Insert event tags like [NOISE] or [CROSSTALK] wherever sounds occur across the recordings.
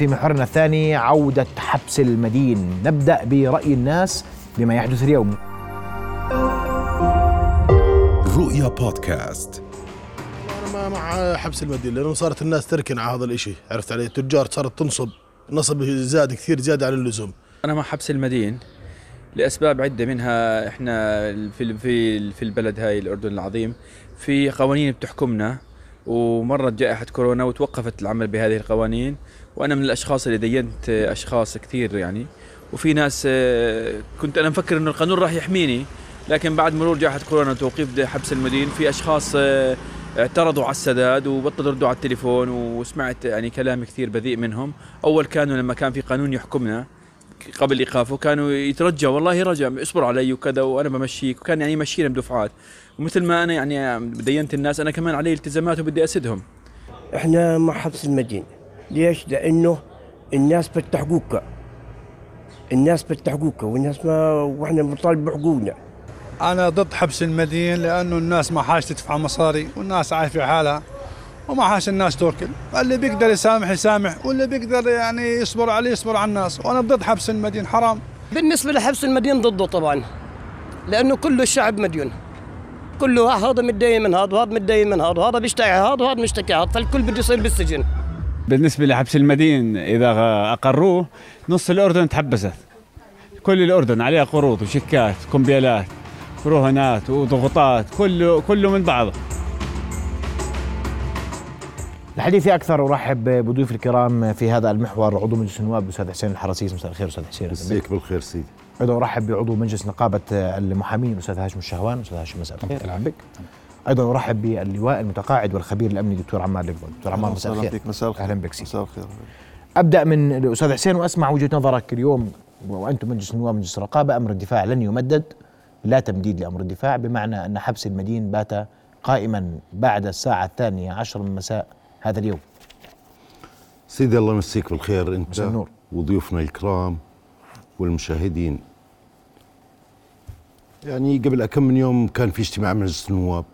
في محورنا الثاني عودة حبس المدين. نبدأ برأي الناس بما يحدث اليوم. رؤيا بودكاست. ما مع حبس المدين لأنه صارت الناس تركن على هذا الإشي. عرفت علي؟ التجار صارت تنصب. نصب زاد كثير زياده عن اللزوم. أنا مع حبس المدين لأسباب عدة منها إحنا في في في البلد هاي الأردن العظيم في قوانين بتحكمنا ومرت جائحة كورونا وتوقفت العمل بهذه القوانين. وأنا من الأشخاص اللي دينت أشخاص كثير يعني. وفي ناس آه، كنت أنا مفكر إنه القانون راح يحميني لكن بعد مرور جائحة كورونا وتوقيف حبس المدين في أشخاص آه، اعترضوا على السداد وبطلوا يردوا على التليفون وسمعت يعني كلام كثير بذيء منهم. أول كانوا لما كان في قانون يحكمنا قبل إيقافه كانوا يترجوا والله رجع اصبر علي وكذا وأنا بمشيك وكان يعني يمشينا بدفعات. ومثل ما أنا يعني دينت الناس أنا كمان علي التزامات وبدي أسدهم. إحنا مع حبس المدين. ليش؟ لأنه الناس بدها حقوقها الناس بدها حقوقها والناس ما وإحنا بنطالب بحقوقنا. أنا ضد حبس المدين لأنه الناس ما حاج تدفع مصاري والناس عارفة حالها وما حاش الناس تركل اللي بيقدر يسامح يسامح واللي بيقدر يعني يصبر عليه يصبر على الناس. وأنا ضد حبس المدين حرام. بالنسبة لحبس المدين ضده طبعا لأنه كله الشعب مديون. كله هذا متضايق من هذا وهذا متضايق من هذا وهذا بيشتكي هذا وهذا بيشتكي هذا فالكل بده يصير بالسجن. بالنسبة لحبس المدين إذا أقروه نص الأردن تحبست. كل الأردن عليها قروض وشيكات كومبيالات ورهنات وضغوطات كله كله من بعضه. الحديث أكثر أرحب بضيوف الكرام في هذا المحور عضو مجلس النواب أستاذ حسين الحرسيس مساء الخير أستاذ حسين. مساك بالخير سيدي. أيضا أرحب بعضو مجلس نقابة المحامين أستاذ هاشم الشهوان. أستاذ هاشم مساء الخير. أيضا أرحب باللواء المتقاعد والخبير الأمني دكتور عمار لقبول دكتور عمار مساء الخير. مساء الخير. أهلا بك سيدي. مساء الخير. أبدأ من الأستاذ حسين وأسمع وجهة نظرك اليوم وأنتم مجلس النواب مجلس الرقابة. أمر الدفاع لن يمدد لا تمديد لأمر الدفاع بمعنى أن حبس المدين بات قائما بعد الساعة الثانية عشر من مساء هذا اليوم. سيدي الله يمسيك بالخير. أنت النور. وضيوفنا الكرام والمشاهدين. يعني قبل كم من يوم كان في اجتماع مجلس النواب.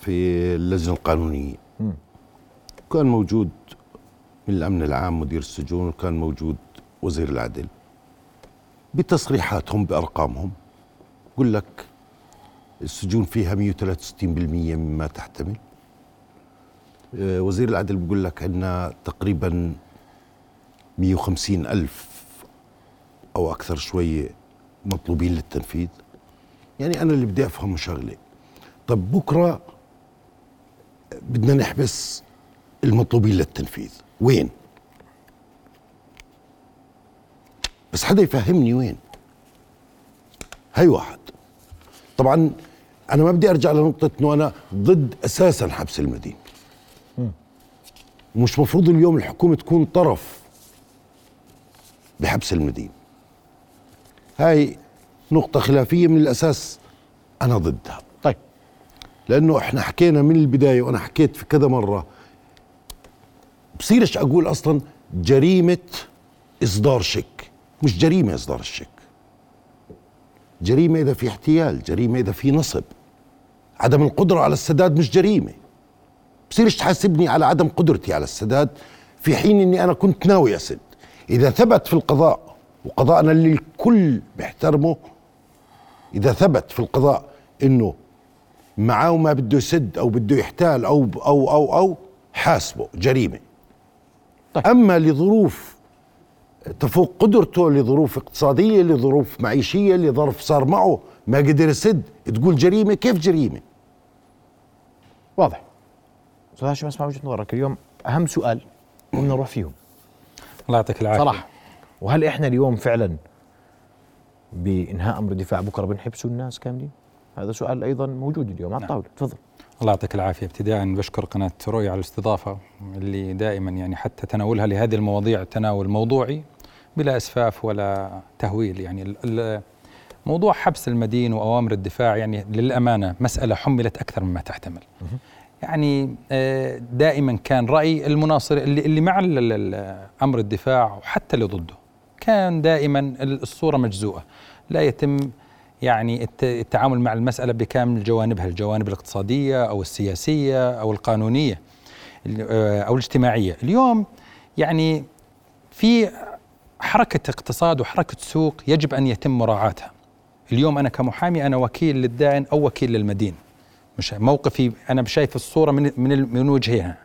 في اللجنة القانونية. كان موجود من الأمن العام مدير السجون وكان موجود وزير العدل. بتصريحاتهم بأرقامهم يقول لك السجون فيها 163% مما تحتمل. آه، وزير العدل بيقول لك عندنا تقريبا 150 ألف أو أكثر شوية مطلوبين للتنفيذ. يعني أنا اللي بدي أفهم شغلة. طب بكرة بدنا نحبس المطلوبين للتنفيذ. وين؟ بس حدا يفهمني وين؟ هاي واحد. طبعا أنا ما بدي أرجع لنقطة أنه أنا ضد أساسا حبس المدينة. مش مفروض اليوم الحكومة تكون طرف بحبس المدينة. هاي نقطة خلافية من الأساس. أنا ضدها. لأنه إحنا حكينا من البداية وأنا حكيت في كذا مرة بصيرش أقول أصلا جريمة إصدار شيك مش جريمة إصدار الشيك جريمة إذا في احتيال جريمة إذا في نصب. عدم القدرة على السداد مش جريمة. بصيرش تحاسبني على عدم قدرتي على السداد في حين إني أنا كنت ناوي أسد. إذا ثبت في القضاء وقضاءنا اللي الكل بيحترمه إذا ثبت في القضاء إنه معاه ما بده يسد أو بده يحتال أو أو أو أو حاسبه جريمة. طيب. أما لظروف تفوق قدرته لظروف اقتصادية لظروف معيشية لظرف صار معه ما قدر يسد تقول جريمة؟ كيف جريمة؟ واضح. أستاذ هاشم أسمع وجهة نظرك. اليوم أهم سؤال وبدنا نروح فيهم. الله يعطيك العافية. صراحة وهل إحنا اليوم فعلا بإنهاء أمر الدفاع بكرة بنحبسوا الناس كاملين؟ هذا سؤال أيضا موجود اليوم. على الطاولة تفضل. الله يعطيك العافية. ابتداء بشكر قناة رؤيا على الاستضافة اللي دائما يعني حتى تناولها لهذه المواضيع تناول موضوعي بلا أسفاف ولا تهويل. يعني موضوع حبس المدين وأوامر الدفاع يعني للأمانة مسألة حملت أكثر مما تحتمل. يعني آه، دائما كان رأي المناصر اللي اللي مع أمر الدفاع وحتى اللي ضده كان دائما ال- الصورة مجزوءة. لا يتم يعني الت- التعامل مع المسألة بكامل جوانبها الجوانب الاقتصادية أو السياسية أو القانونية ال- آه، أو الاجتماعية. اليوم يعني في حركة اقتصاد وحركة سوق يجب أن يتم مراعاتها. اليوم أنا كمحامي أنا وكيل للدائن أو وكيل للمدين. مش موقفي أنا شايف الصورة من من من وجهها.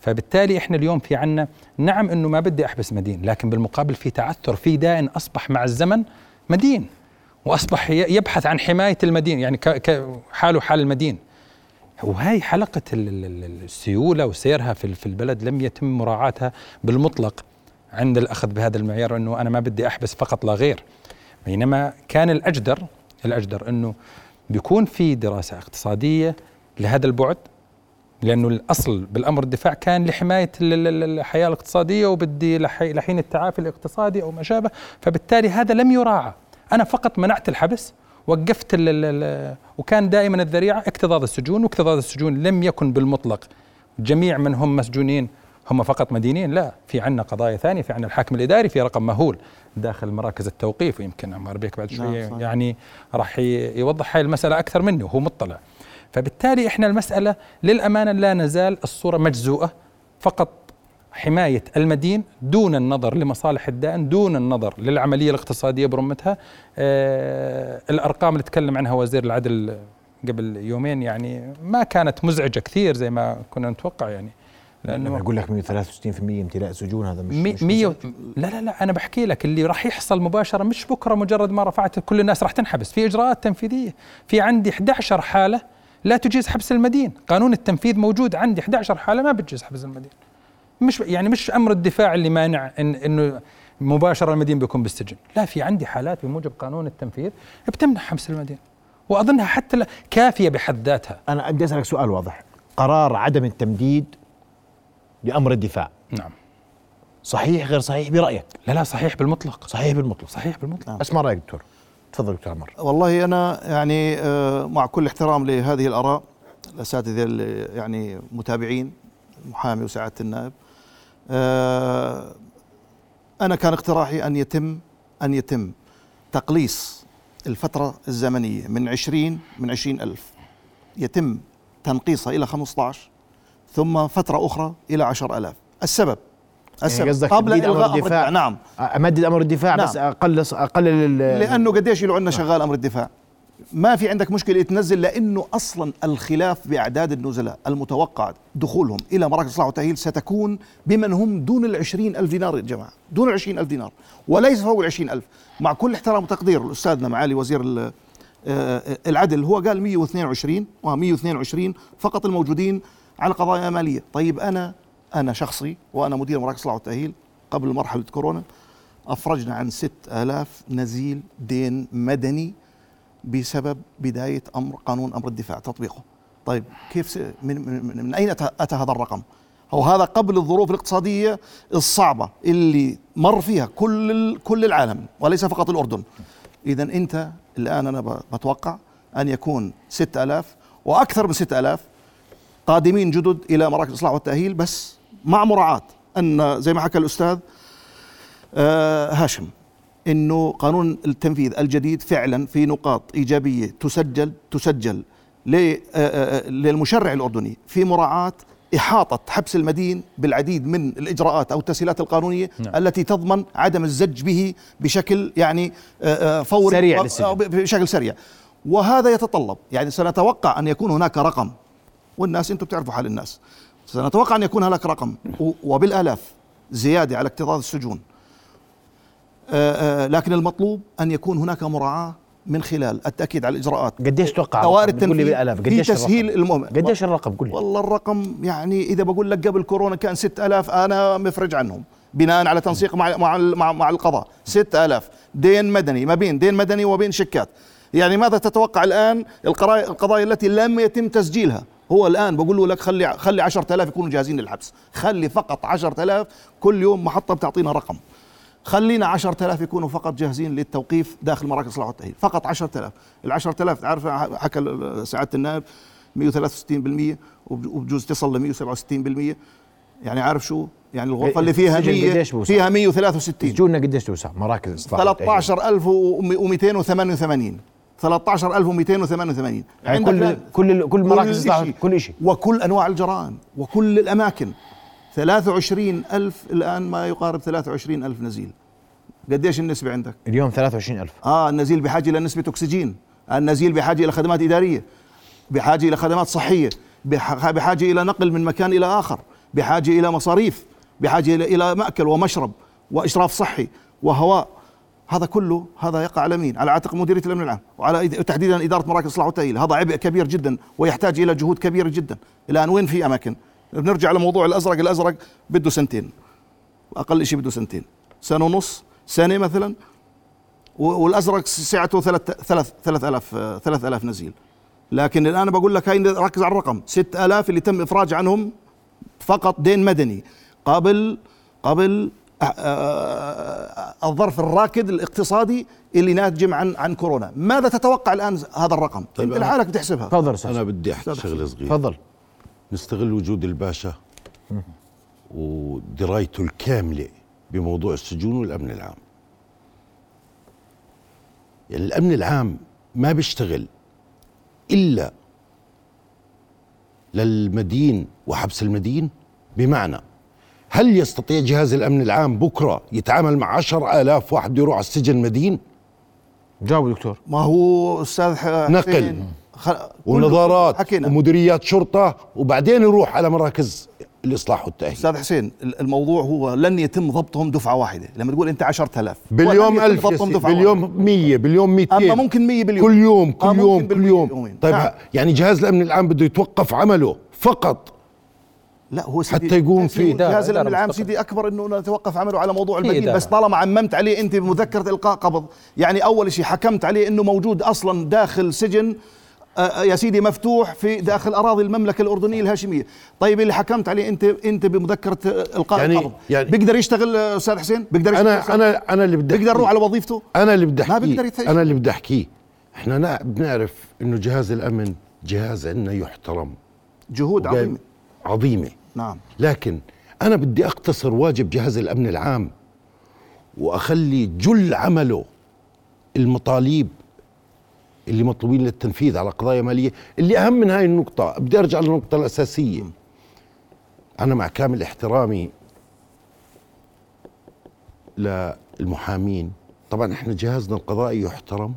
فبالتالي إحنا اليوم في عنا نعم إنه ما بدي أحبس مدين لكن بالمقابل في تعثر في دائن أصبح مع الزمن مدين. وأصبح يبحث عن حماية المدين يعني حاله حال المدين وهي حلقة ال- ال- ال- السيولة وسيرها في ال- في البلد لم يتم مراعاتها بالمطلق عند الأخذ بهذا المعيار انه أنا ما بدي أحبس فقط لا غير. بينما كان الأجدر الأجدر أنه بيكون في دراسة اقتصادية لهذا البعد لأنه الأصل بالأمر الدفاع كان لحماية ال- ال- ال- الحياة الاقتصادية وبدي لحي- لحين التعافي الاقتصادي أو ما شابه فبالتالي هذا لم يراعى. أنا فقط منعت الحبس وقفت ال ال وكان دائما الذريعة اكتظاظ السجون واكتظاظ السجون لم يكن بالمطلق. جميع من هم مسجونين هم فقط مدينين؟ لا في عندنا قضايا ثانية في عندنا الحاكم الإداري في رقم مهول داخل مراكز التوقيف ويمكن عمار بيك بعد نعم، شوية صحيح. يعني راح يوضح هاي المسألة أكثر مني وهو مطلع. فبالتالي إحنا المسألة للأمانة لا نزال الصورة مجزوءة فقط حماية المدين دون النظر لمصالح الدائن دون النظر للعملية الاقتصادية برمتها. آه الأرقام اللي تكلم عنها وزير العدل قبل يومين يعني ما كانت مزعجة كثير زي ما كنا نتوقع يعني. لما يقول لك 163% امتلاء سجون هذا مش, مي مش مية مزعج. لا لا لا أنا بحكي لك اللي راح يحصل مباشرة مش بكرة مجرد ما رفعت كل الناس راح تنحبس. في إجراءات تنفيذية. في عندي 11 حالة لا تجيز حبس المدين. قانون التنفيذ موجود. عندي 11 حالة ما بتجيز حبس المدين. مش يعني مش أمر الدفاع اللي مانع إن إنه مباشرة المدين بيكون بالسجن لا في عندي حالات بموجب قانون التنفيذ بتمنع حبس المدين وأظنها حتى كافية بحد ذاتها. أنا بدي أسألك سؤال واضح. قرار عدم التمديد لأمر الدفاع. نعم. صحيح غير صحيح برأيك؟ لا لا صحيح بالمطلق. صحيح بالمطلق. صحيح بالمطلق. أسمع رأيك دكتور. تفضل دكتور عمر. والله أنا يعني آه، مع كل احترام لهذه الأراء الأساتذة اللي يعني متابعين المحامي وسعادة النائب آه، أنا كان اقتراحي أن يتم أن يتم تقليص الفترة الزمنية من 20 من 20 ألف. يتم تنقيصها إلى 15 ثم فترة أخرى إلى 10000 السبب يعني السبب. قصدك قبل الغاء أمر الدفاع؟ نعم. أمدد أمر الدفاع نعم. بس اقلص اقلل لأنه قديش له عندنا شغال أمر الدفاع. ما في عندك مشكلة تنزل لأنه أصلا الخلاف بأعداد النزلاء المتوقع دخولهم إلى مراكز الاصلاح والتأهيل ستكون بمن هم دون ال ألف دينار يا جماعة. دون ال ألف دينار. وليس فوق ال ألف. مع كل احترام وتقدير استاذنا معالي وزير آه، العدل هو قال 122 و122 فقط الموجودين على قضايا مالية. طيب أنا أنا شخصي وأنا مدير مراكز الاصلاح والتأهيل قبل مرحلة كورونا أفرجنا عن 6000 نزيل دين مدني بسبب بداية أمر قانون أمر الدفاع تطبيقه. طيب كيف من, من, من أين أتى هذا الرقم؟ هو هذا قبل الظروف الاقتصادية الصعبة اللي مر فيها كل كل العالم وليس فقط الأردن. اذا أنت الآن أنا بتوقع أن يكون 6000 وأكثر من 6000 قادمين جدد إلى مراكز الإصلاح والتأهيل بس مع مراعاة أن زي ما حكى الأستاذ آه، هاشم إنه قانون التنفيذ الجديد فعلا في نقاط إيجابية تسجل تسجل ل- آه، آه، للمشرع الأردني في مراعاة إحاطة حبس المدين بالعديد من الإجراءات أو التسهيلات القانونية نعم. التي تضمن عدم الزج به بشكل يعني آه، آه، فوري سريع أو-. أو بشكل سريع وهذا يتطلب يعني سنتوقع أن يكون هناك رقم والناس أنتم بتعرفوا حال الناس سنتوقع أن يكون هناك رقم و- وبالآلاف زيادة على اكتظاظ السجون آه، آه، لكن المطلوب أن يكون هناك مراعاة من خلال التأكيد على الإجراءات. قديش توقع دوائر التنفيذ بالألاف في قديش تسهيل الرقم؟ المهم قديش الرقم؟ قول لي. والله الرقم يعني إذا بقول لك قبل كورونا كان 6000 أنا مفرج عنهم بناء على تنسيق مع مع مع, مع القضاء. 6000 دين مدني ما بين دين مدني وبين شيكات. يعني ماذا تتوقع الآن؟ القضايا القضايا التي لم يتم تسجيلها. هو الآن بقول لك خلي خلي 10000 يكونوا جاهزين للحبس. خلي فقط 10000 كل يوم محطة بتعطينا رقم. خلينا 10000 يكونوا فقط جاهزين للتوقيف داخل مراكز الاصلاح والتاهيل فقط 10000 ال 10000 تعرف حكى سعادة النائب 163% وب- وبجوز تصل ل 167% يعني عارف شو؟ يعني الغرفة اللي فيها السجن 100 قديش بوسع؟ فيها 163 سجوننا قديش توسع مراكز اصلاح والتأهيل؟ 13288 13288 يعني كل كل كل مراكز. كل شيء وكل أنواع الجرائم وكل الأماكن. 23 ألف الآن ما يقارب 23 ألف نزيل. قديش النسبة عندك؟ اليوم 23000 آه النزيل بحاجة إلى نسبة أكسجين. النزيل بحاجة إلى خدمات إدارية. بحاجة إلى خدمات صحية. بح- بحاجة إلى نقل من مكان إلى آخر. بحاجة إلى مصاريف. بحاجة إلى مأكل ومشرب وإشراف صحي وهواء. هذا كله هذا يقع على مين؟ على عاتق مديرية الأمن العام. وعلى تحديدا إدارة مراكز الإصلاح والتأهيل. هذا عبء كبير جدا ويحتاج إلى جهود كبيرة جدا. الآن وين في أماكن؟ بنرجع لموضوع الأزرق الأزرق بده سنتين. أقل شيء بده سنتين. سنة ونص سنة مثلا. والأزرق سعته ثلاث ثلاث ثلاث آلاف ثلاث آلاف نزيل. لكن الان بقول لك هاي ركز على الرقم. 6000 اللي تم إفراج عنهم فقط دين مدني. قبل قبل آه، آه، الظرف الراكد الاقتصادي اللي ناتج عن عن كورونا. ماذا تتوقع الآن هذا الرقم؟ طيب انت لحالك بتحسبها تفضل أنا بدي أحكي شغلة صغيرة. تفضل. نستغل وجود الباشا ودرايته الكاملة بموضوع السجون والأمن العام. يعني الأمن العام ما بيشتغل إلا للمدين وحبس المدين بمعنى هل يستطيع جهاز الأمن العام بكرة يتعامل مع عشر آلاف واحد بده يروح على السجن مدين؟ جاوب دكتور. ما هو أستاذ ح- نقل. حسين، خ- كله ونظارات حكينا. ومديريات شرطة وبعدين يروح على مراكز الإصلاح والتأهيل. أستاذ حسين الموضوع هو لن يتم ضبطهم دفعة واحدة. لما تقول أنت 10000 باليوم ولن يتم ألف. ضبطهم يا سيدي، دفعة باليوم 100 باليوم 200 أما ممكن 100 باليوم. كل يوم كل يوم كل يوم. يومين. طيب نعم. يعني جهاز الأمن العام بده يتوقف عمله فقط؟ لا هو سيدي حتى يقوم في جهاز الأمن العام. سيدي أكبر إنه نتوقف عمله على موضوع البديل. بس طالما عممت عليه أنت بمذكرة إلقاء قبض. يعني أول شيء حكمت عليه إنه موجود أصلا داخل سجن يا سيدي مفتوح في داخل أراضي المملكة الأردنية الهاشمية. طيب اللي حكمت عليه أنت أنت بمذكرة إلقاء يعني- القبض يعني- بيقدر يشتغل أستاذ حسين؟ بيقدر يشتغل أنا أنا أنا اللي بدي بيقدر. يروح على وظيفته؟ أنا اللي بدي ما بيقدر يتهيأ. أنا اللي بدي أحكيه. إحنا نا- بنعرف إنه جهاز الأمن جهاز عندنا يحترم. جهود عظيمة. عظيمة. نعم. لكن أنا بدي أقتصر واجب جهاز الأمن العام وأخلي جل عمله المطالب اللي مطلوبين للتنفيذ على قضايا مالية. اللي أهم من هاي النقطة بدي أرجع للنقطة الأساسية. أنا مع كامل احترامي للمحامين. طبعا إحنا جهازنا القضائي يحترم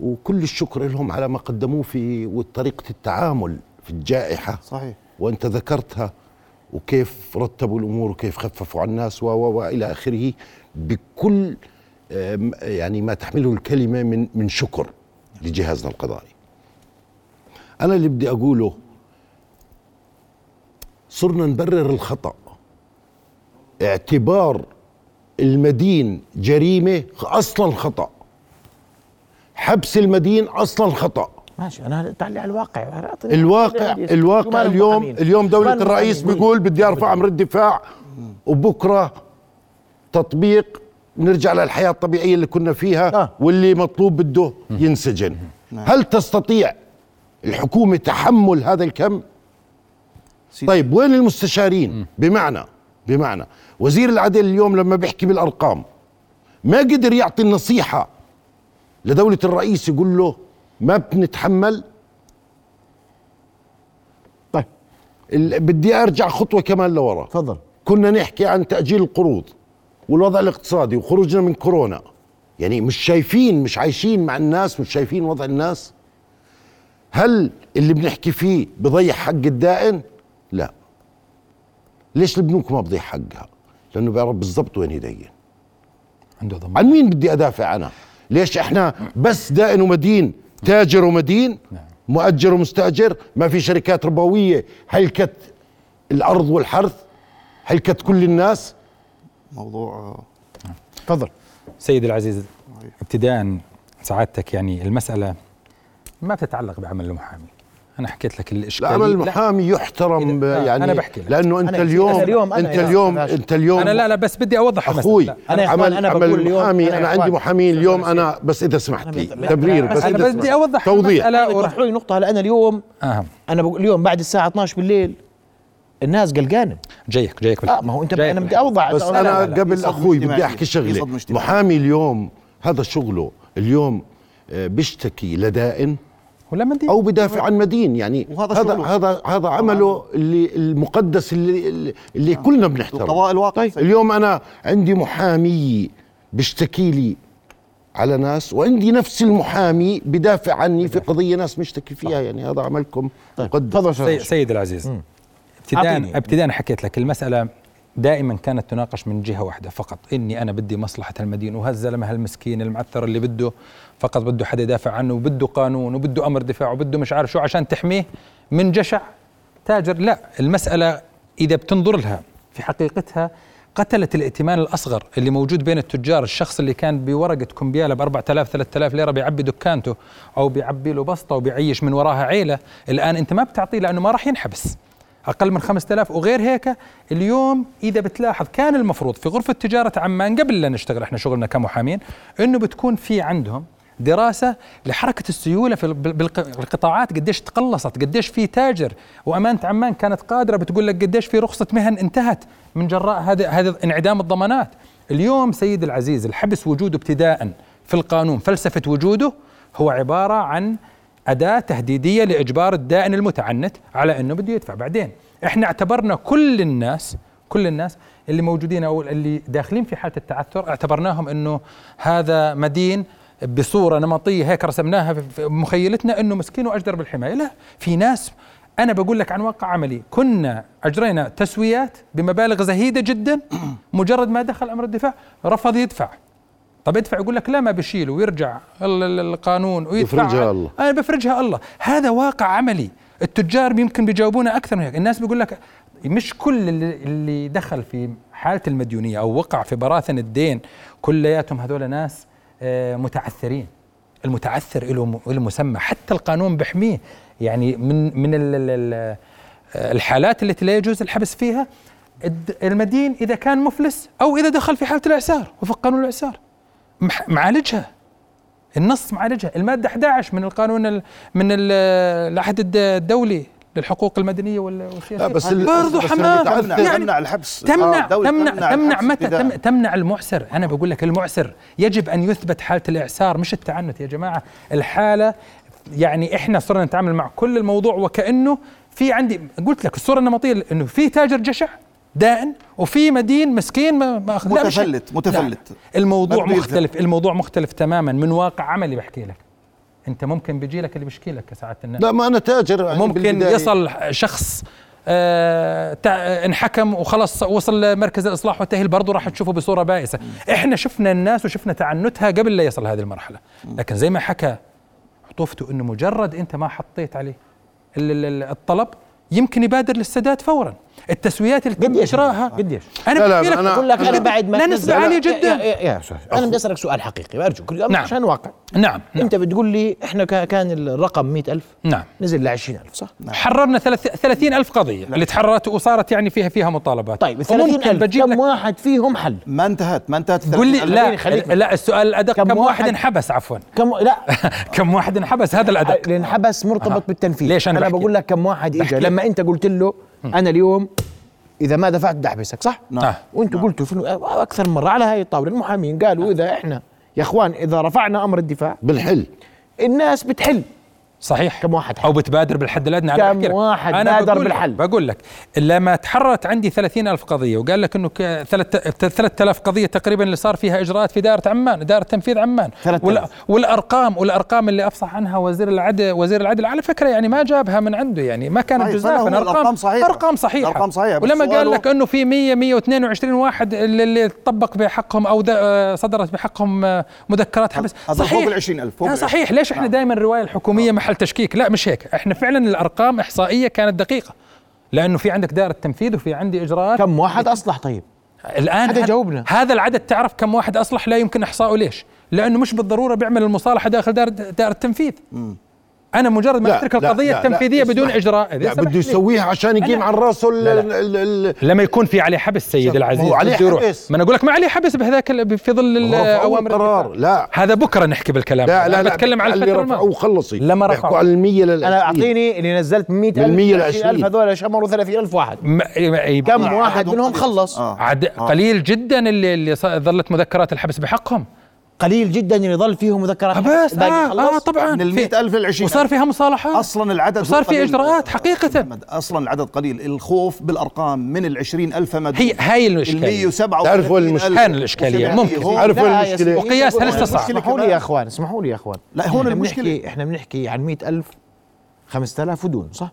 وكل الشكر لهم على ما قدموه في وطريقه التعامل في الجائحة. صحيح. وأنت ذكرتها وكيف رتبوا الأمور وكيف خففوا على الناس و والى آخره. بكل يعني ما تحمله الكلمة من من شكر لجهازنا القضائي. أنا اللي بدي أقوله صرنا نبرر الخطأ اعتبار المدين جريمة أصلا خطأ حبس المدين أصلا خطأ ماشي أنا تعلي على الواقع الواقع الواقع اليوم؟ اليوم مال الرئيس؟ بيقول بدي أرفع أمر الدفاع وبكرة تطبيق نرجع للحياة الطبيعية اللي كنا فيها آه. واللي مطلوب بده ينسجن. هل تستطيع الحكومة تحمل هذا الكم؟ سيدي. طيب وين المستشارين؟ بمعنى بمعنى وزير العدل اليوم لما بيحكي بالأرقام ما قدر يعطي النصيحة لدولة الرئيس يقول له ما بنتحمل؟ طيب. بدي أرجع خطوة كمان لورا. تفضل. كنا نحكي عن تأجيل القروض. والوضع الاقتصادي وخروجنا من كورونا. يعني مش شايفين مش عايشين مع الناس مش شايفين وضع الناس. هل اللي بنحكي فيه بضيع حق الدائن؟ لا. ليش البنوك ما بضيع حقها؟ لأنه بيعرف بالضبط وين يدين. عنده ضمان. عن مين بدي أدافع عنها ليش إحنا بس دائن ومدين تاجر ومدين مؤجر ومستأجر؟ ما في شركات ربوية هلكت الأرض والحرث هلكت كل الناس. موضوع آه، تفضل. سيدي العزيز ابتداء سعادتك يعني المسألة ما بتتعلق بعمل المحامي. أنا حكيت لك لا الإشكالية عمل المحامي يحترم آه، يعني أنا بحكي لك. لأنه أنت أنا اليوم, أنا اليوم- أنا أنت اليوم أنت اليوم أنا لا لا بس بدي أوضح المسألة. أخوي لا، أنا عمل أنا عمل بقول اليوم- المحامي أنا أنا عندي إخوان، محامين اليوم. أنا بس إذا سمحت لي أنا- تبرير بس أنا إذا بس بدي. أوضح توضيح. أنا لي نقطة هلا أنا اليوم أهم. أنا بقول اليوم بعد الساعة 12 بالليل الناس قلقانة. جايك جايك آه ما هو أنت جايك أنا بدي اوضح بس أنا. قبل أخوي بدي. أحكي شغلة. محامي اليوم هذا شغله اليوم آه، بيشتكي لدائن ولا مدين أو بدافع عن مدين. يعني وهذا هذا شغله. هذا هذا عمله اللي المقدس اللي اللي, اللي كلنا بنحترمه. القضاء الواقع طيب اليوم أنا عندي محامي بيشتكي لي على ناس وعندي نفس المحامي بدافع عني في قضية ناس مشتكي فيها. يعني هذا عملكم مقدس. سي- شو سيد العزيز. ابتداء. ابتداء حكيت لك المسألة دائما كانت تناقش من جهة واحدة فقط. إني أنا بدي مصلحة المدين وهالزلمه هالمسكين المعثر اللي بده فقط بده حدا يدافع عنه وبده قانون وبده أمر دفاع وبده مش عارف شو عشان تحميه من جشع تاجر. لا المسألة إذا بتنظر لها في حقيقتها قتلت الائتمان الأصغر اللي موجود بين التجار. الشخص اللي كان بورقة كمبياله ب 4000 3000 ليرة بيعبي دكانته أو بيعبي له بسطة وبيعيش من وراها عيلة. الآن أنت ما بتعطيه لأنه ما راح ينحبس. أقل من 5000 وغير هيك اليوم إذا بتلاحظ كان المفروض في غرفة تجارة عمان قبل لا نشتغل إحنا شغلنا كمحامين إنه بتكون في عندهم دراسة لحركة السيولة في القطاعات قديش تقلصت قديش في تاجر. وأمانة عمان كانت قادرة بتقول لك قديش في رخصة مهن انتهت من جراء هذا هذا انعدام الضمانات. اليوم سيد العزيز الحبس وجوده ابتداء في القانون. فلسفة وجوده هو عبارة عن أداة تهديدية لإجبار الدائن المتعنت على أنه بده يدفع. بعدين إحنا اعتبرنا كل الناس كل الناس اللي موجودين أو اللي داخلين في حالة التعثر اعتبرناهم أنه هذا مدين بصورة نمطية هيك رسمناها في مخيلتنا أنه مسكين وأجدر بالحماية. لا في ناس أنا بقول لك عن واقع عملي كنا أجرينا تسويات بمبالغ زهيدة جدا مجرد ما دخل أمر الدفاع رفض يدفع. طب ادفع يقول لك لا ما بشيل ويرجع ال- ال- القانون ويدفع. بفرجها الله. أنا بفرجها الله. هذا واقع عملي. التجار يمكن بيجاوبونا أكثر من هيك. الناس بيقول لك مش كل اللي, دخل في حالة المديونية أو وقع في براثن الدين كلياتهم هذول ناس آه، متعثرين. المتعثر له له مسمى حتى القانون بحميه. يعني من من ال- الحالات التي لا يجوز الحبس فيها المدين إذا كان مفلس أو إذا دخل في حالة الإعسار وفق قانون الإعسار. معالجها. النص معالجها. المادة 11 من القانون ال من ال العهد الد- الدولي للحقوق المدنية وال- والسياسية. لا، بس برضه بس حماه المتعثر- تمنع تمنع الحبس. تمنع آه، تمنع تمنع متى. تم- تمنع المعسر. أنا بقول لك المعسر يجب أن يثبت حالة الإعسار مش التعنت. يا جماعة الحالة يعني إحنا صرنا نتعامل مع كل الموضوع وكأنه في عندي قلت لك الصورة النمطية إنه في تاجر جشع دائن وفي مدين مسكين ما أخذ- لا، متفلت متفلت لا. الموضوع مختلف الموضوع مختلف تماما من واقع عملي بحكي لك. أنت ممكن بيجي لك اللي بيشكي لك كساعات الناس. لا ما أنا تاجر يعني ممكن بالبداية. يصل شخص آه انحكم وخلص وصل مركز الإصلاح والتاهيل برضه راح تشوفه بصورة بائسه إحنا شفنا الناس وشفنا تعنتها قبل لا يصل هذه المرحلة. لكن زي ما حكى عطوفته إنه مجرد أنت ما حطيت عليه ال- ال- ال- الطلب يمكن يبادر للسداد فورا. التسويات اللي تم قديش؟ اجراءها قديش؟ أنا لا، لا، بحكي لك أنا- بقول لك أنا قد- بعد ما لا نسبه عاليه يا- جدا يا, يا, يا أستاذ، أنا بدي أسألك سؤال حقيقي ارجوك نعم. عشان واقع. نعم نعم. أنت بتقول لي إحنا كا- كان الرقم 100000 نعم. نزل ل 20000 صح؟ حررنا ثلاث- 30 ألف قضية. اللي تحررت وصارت يعني فيها فيها مطالبات. طيب ال وممكن 30000 بجيب كم واحد فيهم حل؟ ما انتهت ما انتهت. قول لي 30,000. لا خليك- لا السؤال الأدق. كم كم, واحد انحبس عفوا. كم لا. [LAUGHS] كم واحد انحبس؟ هذا الأدق. لأن حبس مرتبط. بالتنفيذ. ليش أنا أنا؟ بقول لك كم واحد اجى. لما أنت قلت له أنا اليوم إذا ما دفعت بدي أحبسك صح؟ نعم. آه. وأنتوا قلتوا في أكثر من مرة على هاي الطاولة المحامين قالوا إذا إحنا يا إخوان إذا رفعنا أمر الدفاع بالحل الناس بتحل صحيح. كم واحد حل؟ أو بتبادر بالحد الأدنى أنا كم. واحد أنا بادر بقول لك- بالحل؟ بقول لك لما تحررت عندي 30 ألف قضية وقال لك إنه 3000 قضية تقريبا اللي صار فيها إجراءات في دائرة عمان دائرة تنفيذ عمان. 3000. وال- والأرقام والأرقام اللي أفصح عنها وزير العدل وزير العدل على فكرة يعني ما جابها من عنده يعني ما كانت صحيح، جزافا. هو الأرقام صحيحة. أرقام صحيحة. الأرقام صحيحة، بس ولما قال لك إنه في 100 122 واحد اللي, اللي طبق بحقهم أو آه، صدرت بحقهم آه، مذكرات حبس هذا فوق ال 20,000 فوق لا ال صحيح. ليش إحنا دائما الرواية الحكومية محل تشكيك لا مش هيك. إحنا فعلا الأرقام إحصائية كانت دقيقة لأنه في عندك دائرة تنفيذ وفي عندي إجراءات. كم واحد أصلح طيب؟ الآن هذا- جاوبنا. هذا العدد تعرف كم واحد أصلح؟ لا يمكن إحصائه. ليش؟ لأنه مش بالضرورة بيعمل المصالحة داخل دائرة دائره التنفيذ أنا مجرد ما اترك القضية لا، لا، التنفيذية بدون. إجراء لا بده. يسويها عشان يقيم عن راسه لا، لا. ال- ال- لما يكون في عليه حبس سيد العزيز هو عليه. حبس. ما أنا أقول لك ما عليه حبس بهذاك في ظل الاوامر القرار. لا هذا بكرة نحكي بالكلام لا لا لا بتكلم على الفترة الماضيه خلصي لما بيحكوا رفعوا. على المية لل أنا أعطيني اللي نزلت 100000 من 100 ل 20000 20. هذول شمروا 30000 واحد ما- ما- كم ما- واحد منهم قليل. خلص آه. عد... قليل جدا اللي ظلت مذكرات الحبس بحقهم قليل جدا اللي يظل فيهم مذكرات بس باقي آه, خلص. آه طبعا من ال 100000 لل 20000 وصار فيها مصالحات أصلا العدد وصار في. إجراءات حقيقة محمد، أصلا العدد قليل الخوف بالأرقام من ال 20000 مدعو هي هاي ال الاشكاليه 137 تعرفوا المشكلة؟ هان الإشكالية. ممكن. هون- عارفوا لا، المشكلة؟ يا وقياس هل اسمحوا- لي يا إخوان اسمحوا لي يا إخوان لا، هون. بنحكي إحنا بنحكي عن 100000 5000 ودون صح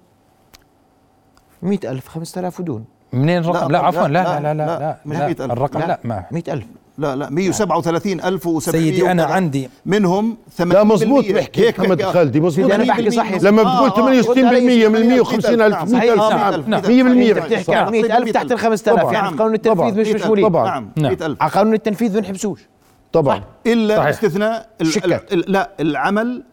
100000 5000 ودون منين الرقم لا, لا، عفوا لا لا، لا لا لا, لا، لا, مش لا, 100,000. الرقم لا, ما 100000 لا لا 137700 سيدي أنا عندي. منهم 80% لا مزبوط بحكي هيك محمد خالدي مزبوط أنا بحكي صح. لما آه، بتقول آه، 68% من 150 ألف نعم، 100 صحيح، ألف آه، نعم. 100,000. 100% انت بتحكي عن نعم. 100000 تحت ال 5000 طبعاً. يعني قانون طبعاً. التنفيذ مش 100,000. مشمولين طبعاً. نعم. نعم. 100000 على قانون التنفيذ ما بنحبسوش طبعا. إلا. باستثناء لا العمل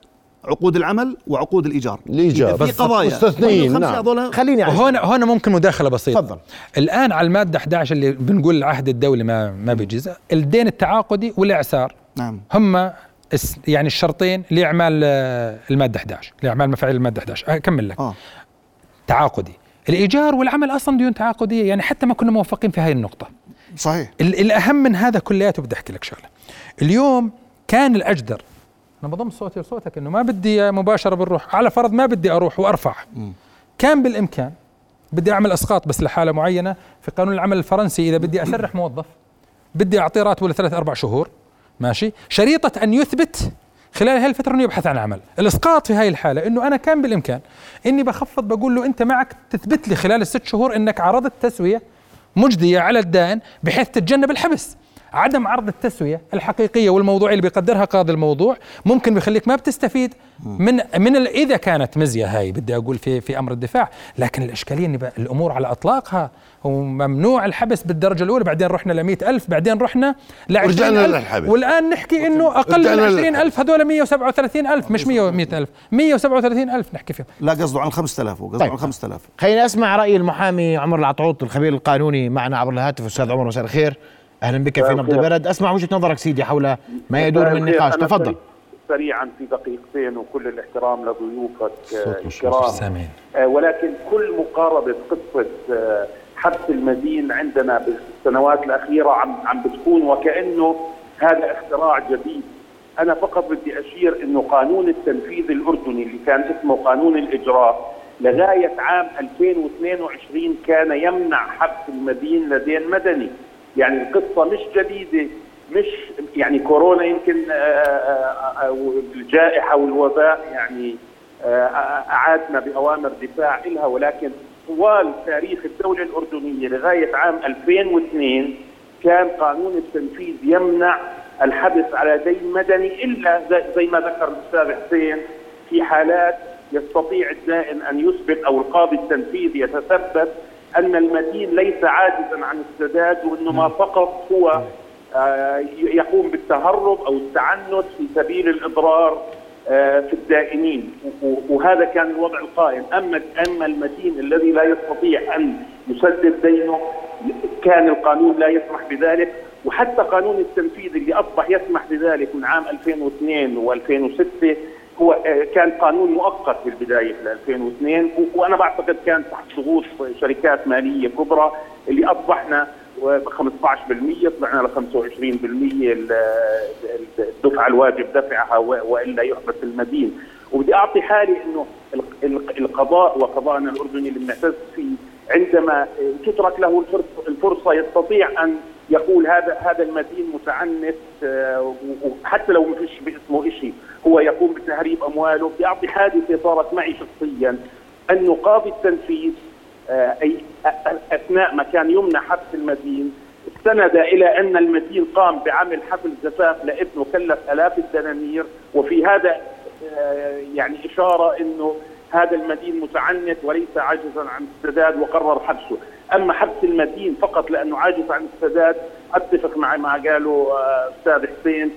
عقود العمل وعقود الإيجار. الإيجار. إذا في. قضايا مستثنيين، نعم. خليني. وهون هون ممكن مداخلة بسيطة. تفضل. الآن على المادة 11 اللي بنقول العهد الدولي ما ما بيجيز الدين التعاقدي والإعسار. نعم. هم يعني الشرطين لأعمال آه، المادة 11 لأعمال مفاعيل المادة 11 أكمل لك. آه. تعاقدي. الإيجار والعمل أصلا ديون تعاقدية يعني حتى ما كنا موفقين في هاي النقطة. صحيح. ال- الأهم من هذا كلياته بدي أحكي لك شغلة. اليوم كان الأجدر أنا بضم صوتي لصوتك إنه ما بدي مباشرة بنروح على فرض ما بدي أروح وأرفع. كان بالإمكان. بدي أعمل أسقاط بس لحالة معينة في قانون العمل الفرنسي. إذا بدي أسرح موظف بدي أعطيه راتبه لثلاث أربع شهور. ماشي؟ شريطة أن يثبت خلال هاي الفترة أنه يبحث عن عمل. الإسقاط في هاي الحالة إنه أنا كان بالإمكان إني بخفض بقول له أنت معك تثبت لي خلال الست شهور إنك عرضت تسوية مجدية على الدائن بحيث تتجنب الحبس. عدم عرض التسوية الحقيقية والموضوعيه اللي بيقدرها قاضي الموضوع ممكن بيخليك ما بتستفيد. من من إذا كانت مزية هاي بدي أقول في في أمر الدفاع لكن الإشكالية إن الأمور على إطلاقها وممنوع الحبس بالدرجة الأولى بعدين رحنا ل ألف بعدين رحنا ل 20,000 للحبس. والآن نحكي إنه أقل من رجعنا 20000 هذول 137000 مش 100000 177000 نحكي فيهم. لا قصده عن 5000 وقصده طيب. عن 5000 خلينا أسمع رأي المحامي عمر العطعوط الخبير القانوني معنا عبر الهاتف أستاذ عمر مساء الخير. أهلا بك في نبض البلد. أسمع وجهة نظرك سيدي حول ما يدور من نقاش. تفضل. سريع- سريعا في دقيقتين وكل الاحترام لضيوفك آه، الكرام. آه، ولكن كل مقاربة قصة آه، حبس المدين عندنا بالسنوات الأخيرة عم عم بتكون وكأنه هذا اختراع جديد. أنا فقط بدي أشير أنه قانون التنفيذ الأردني اللي كان اسمه قانون الإجراء لغاية عام 2022 كان يمنع حبس المدين لدين مدني. يعني القصة مش جديدة مش يعني كورونا يمكن آه، آه، آه، الجائحة والوباء يعني أعادنا بأوامر دفاع إلها ولكن طوال تاريخ الدولة الأردنية لغاية عام 2002 كان قانون التنفيذ يمنع الحبس على دين مدني إلا زي- ما ذكر الأستاذ حسين في حالات يستطيع الدائن أن يثبت أو القاضي التنفيذي يتثبت أن المدين ليس عاجزا عن السداد وإنما فقط هو آه، يقوم بالتهرب أو التعنت في سبيل الإضرار آه، في و- وهذا كان الوضع القائم. أما أما المدين الذي لا يستطيع أن يسدد دينه كان القانون لا يسمح بذلك. وحتى قانون التنفيذ اللي أصبح يسمح بذلك من عام 2002 و2006 هو آه، كان قانون مؤقت في البدايه في 2002 و- وأنا بعتقد كان تحت ضغوط شركات مالية كبرى اللي أصبحنا ب 15% طلعنا ل 25% ال- ال- الدفعة الواجب دفعها وإلا يحبس المدين. وبدي أعطي حالي إنه ال- ال- القضاء وقضاءنا الأردني اللي بنعتز فيه عندما تترك له الفرص- الفرصة يستطيع أن يقول هذا هذا المدين متعنت آه، وحتى لو ما فيش باسمه شيء هو يقوم بتهريب أمواله بدي اعطي حادثه صارت معي شخصيا. انه قاضي التنفيذ آه، أي أثناء ما كان يمنع حبس المدين استند إلى أن المدين قام بعمل حفل زفاف لابنه كلف آلاف الدنانير. وفي هذا آه، يعني إشارة إنه هذا المدين متعنت وليس عاجزا عن السداد وقرر حبسه، أما حبس المدين فقط لأنه عاجز عن السداد أتفق مع ما قاله آه، أستاذ حسين.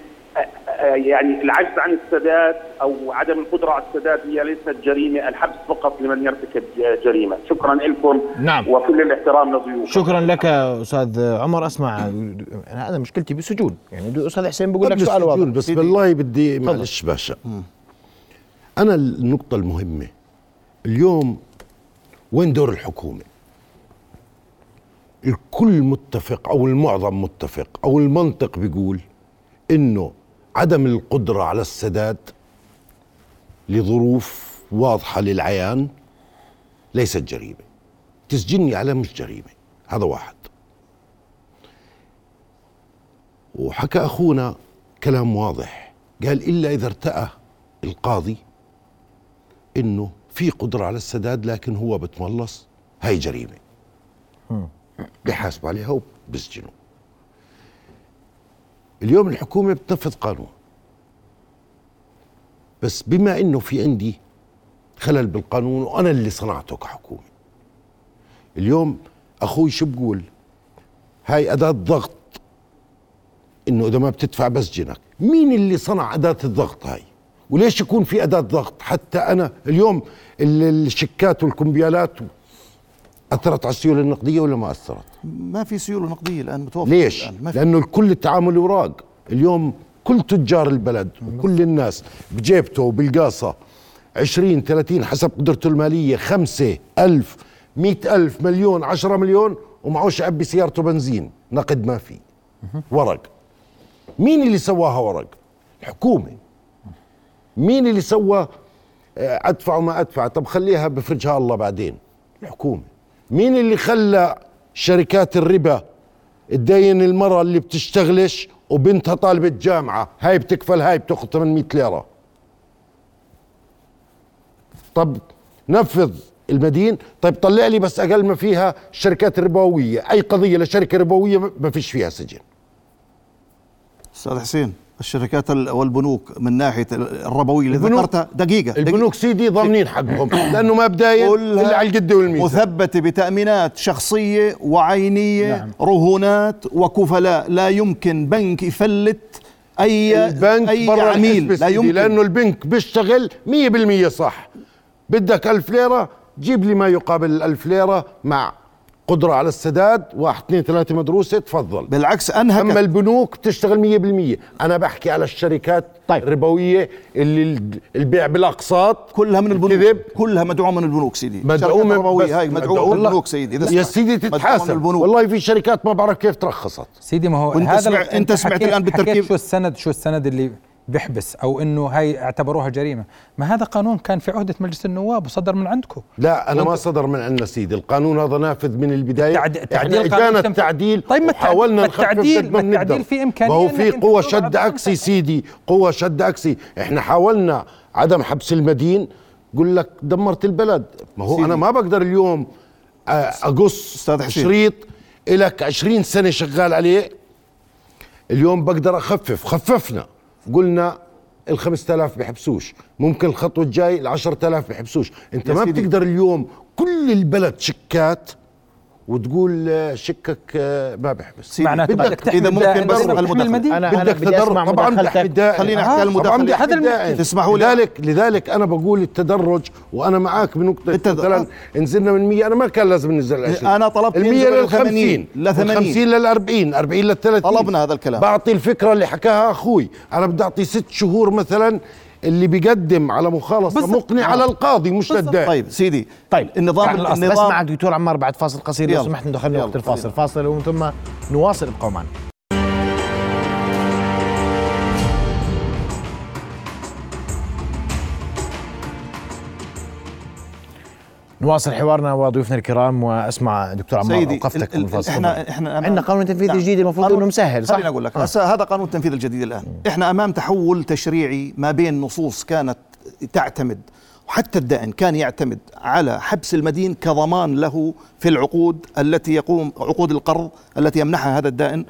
يعني العجز عن السداد أو عدم القدرة على السداد هي ليست جريمة، الحبس فقط لمن يرتكب جريمة، شكرا لكم نعم. وكل الاحترام لضيوفكم شكرا لك أستاذ عمر. أسمع أنا هذا مشكلتي بالسجون يعني أستاذ حسين بقول لك سؤال واضح. بس بالله بدي معلش باشا. أنا النقطة المهمة. اليوم وين دور الحكومة؟ الكل متفق أو المعظم متفق أو المنطق بيقول إنه عدم القدرة على السداد لظروف واضحة للعيان ليست جريمة. تسجني على مش جريمة. هذا واحد. وحكى أخونا كلام واضح. قال إلا إذا ارتأى القاضي إنه في قدرة على السداد لكن هو بتملص هاي جريمة. بحاسب عليها وبسجنه. اليوم الحكومة بتنفذ قانون. بس بما إنه في عندي خلل بالقانون وأنا اللي صنعته كحكومة. اليوم أخوي شو بقول؟ هاي أداة ضغط. إنه إذا ما بتدفع بسجنك مين اللي صنع أداة الضغط هاي؟ وليش يكون في أداة ضغط؟ حتى أنا اليوم ال- الشيكات والكمبيالات أثرت على السيولة النقدية ولا ما أثرت؟ ما في سيولة نقدية الآن متوفرة ليش؟ الآن. ما في. لأنه الكل التعامل اوراق اليوم كل تجار البلد وكل الناس بجيبته وبالقاصة 20 30 حسب قدرته المالية خمسة ألف مئة ألف مليون عشرة مليون ومعوش يعبي سيارته بنزين. نقد ما في. ورق. مين اللي سواها ورق؟ الحكومة. مين اللي سوى؟ آه، أدفع وما أدفع. طب خليها بفرجها الله بعدين. الحكومة. مين اللي خلى شركات الربا تدين المرأة اللي بتشتغلش وبنتها طالبة جامعة؟ هاي بتكفل هاي بتاخذ 800 ليرة. طب نفذ المدين. طيب طلع لي بس أقل ما فيها الشركات الربويه أي قضية لشركة ربوية ما- فيش فيها سجن. أستاذ حسين الشركات ال- والبنوك من ناحية ال- الربويه اللي ذكرتها. دقيقة البنوك سيدي ضامنين حقهم [COUGHS] لأنه ما بداية إلا على القده والميزه مثبتة بتأمينات شخصية وعينية نعم. رهونات وكفلاء. لا يمكن بنك يفلت اي البنك أي برا عميل. لا يمكن. لأنه البنك بيشتغل 100% صح. بدك ألف ليرة جيب لي ما يقابل الألف ليرة مع قدرة على السداد. واحد اثنين ثلاثة مدروسة تفضل. بالعكس أنهكت. أما البنوك بتشتغل مية بالمية. أنا بحكي على الشركات طيب. الربوية اللي ال- البيع بالأقساط. كلها من البنوك. الكذب. كلها مدعومه من البنوك سيدي. مدعومة بس الربويه هاي مدعومة من البنوك سيدي. إذا يا. سيدي مدعومة من تتحاسب. والله في شركات ما بعرف كيف ترخصت. سيدي ما هو هذا سمع- أنت سمعت الآن بالتركيب؟ شو السند شو السند اللي بيحبس أو إنه هاي اعتبروها جريمة. ما هذا قانون كان في عهدة مجلس النواب وصدر من عندكم. لا أنا ما صدر من عندنا سيدي. القانون هذا نافذ من البداية. تعد- إحنا تعديل قانون اجانا. التعديل طيب ما التعديل- وحاولنا ما نخفف التعديل- ما التعديل. في إمكانية ما هو إنك في تطلع شد عكسي سيدي. قوة شد عكسي. إحنا حاولنا عدم حبس المدين. قل لك دمرت البلد. ما هو سيدي. أنا ما بقدر اليوم آه، أقص أستاذ حسين. شريط إلك 20 سنة شغال عليه. اليوم بقدر أخفف. خففنا. قلنا ال 5000 بيحبسوش ممكن الخطوه الجاي ال 10000 بيحبسوش انت ما سيدي. بتقدر اليوم كل البلد شكات وتقول آه، شكك آه، ما بحبس معناته بدك- إذا ممكن بس. أنا أنا بدك بدي تدرج طبعا بدي احمي مداخلتك الدائن خليني أحكي آه، على طبعا بدي المداخلة. احمي هذا الم- الدائن تسمحوا لي. لذلك لذلك أنا بقول التدرج وأنا معاك بنقطه مثلا نزلنا من 100 أنا ما كان لازم ننزل 20 أنا طلبت ال 100 ينزل لل ل 80 ل 80. 50 لل 40 40 لل 30 طلبنا هذا الكلام. بعطي الفكرة اللي حكاها أخوي. أنا بدي أعطي ست شهور مثلا اللي بيقدم على مخالصة بالضبط. مقنع على القاضي مش للدائن طيب سيدي طيب النظام النظام بس معك دكتور عمار بعد فاصل قصير لو. سمحت يلا، وقت الفاصل. فاصل ومن ثم نواصل ابقوا معنا نواصل حوارنا وضيوفنا الكرام وأسمع دكتور عمار اوقفتك ال- ال- بالفاصل إحنا. إحنا عندنا قانون تنفيذ نعم. جديد المفروض إنه مسهل صح؟ خليني أقول لك آه. هذا قانون التنفيذ الجديد الآن إحنا أمام تحول تشريعي ما بين نصوص كانت تعتمد وحتى الدائن كان يعتمد على حبس المدين كضمان له في العقود التي يقوم عقود القرض التي يمنحها هذا الدائن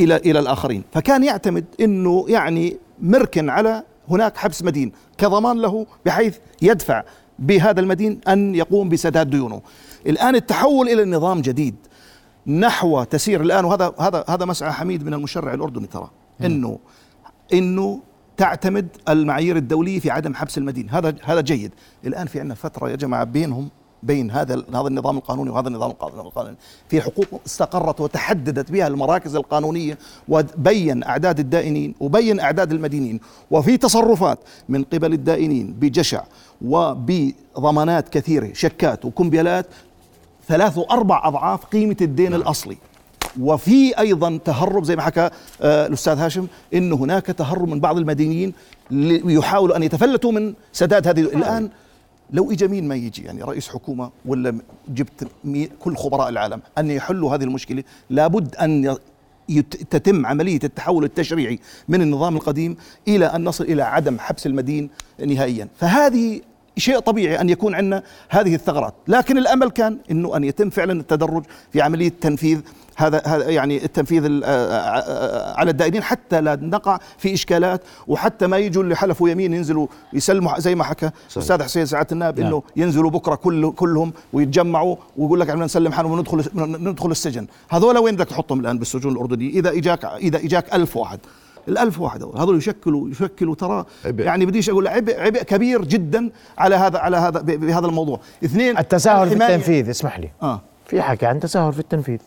إلى إلى الآخرين فكان يعتمد إنه يعني مركن على هناك حبس مدين كضمان له بحيث يدفع بهذا المدين أن يقوم بسداد ديونه. الآن التحول إلى نظام جديد. نحو تسير الآن وهذا هذا هذا مسعى حميد من المشرع الأردني ترى. إنه إنه تعتمد المعايير الدولية في عدم حبس المدين. هذا هذا جيد. الآن في عندنا فترة يا جماعة بينهم بين هذا هذا النظام القانوني وهذا النظام القانوني. في حقوق استقرت وتحددت بها المراكز القانونية وبين أعداد الدائنين وبين أعداد المدينين. وفي تصرفات من قبل الدائنين بجشع وبضمانات كثيرة شكات وكمبيالات ثلاث وأربع أضعاف قيمة الدين الأصلي. وفي أيضا تهرب زي ما حكى آه، الأستاذ هاشم إنه هناك تهرب من بعض المدنيين ليحاولوا أن يتفلتوا من سداد هذه الآن لو اجى مين ما يجي؟ يعني رئيس حكومة ولا جبت كل خبراء العالم أن يحلوا هذه المشكلة لابد أن تتم عملية التحول التشريعي من النظام القديم إلى أن نصل إلى عدم حبس المدين نهائيا. فهذه شيء طبيعي أن يكون عندنا هذه الثغرات. لكن الأمل كان إنه أن يتم فعلا التدرج في عملية تنفيذ هذا هذا يعني التنفيذ ال- آه، آه، آه، على الدائرين حتى لا نقع في إشكالات وحتى ما يجوا اللي حلفوا يمين ينزلوا يسلموا زي ما حكى الاستاذ حسين سعادة النائب نعم. إنه ينزلوا بكرة كل كلهم ويتجمعوا ويقول لك إحنا نسلم حالنا وندخل ندخل السجن. هذول وين بدك تحطهم الآن بالسجون الأردنية؟ إذا إجاك إذا إجاك ألف واحد. الألف واحد هذول هذول يشكلوا يشكلوا ترى عبء. يعني بديش أقول عبء عبء كبير جدا على هذا على هذا بهذا الموضوع. اثنين التساهل في التنفيذ اسمح لي. آه. في حكي عن تساهل في التنفيذ.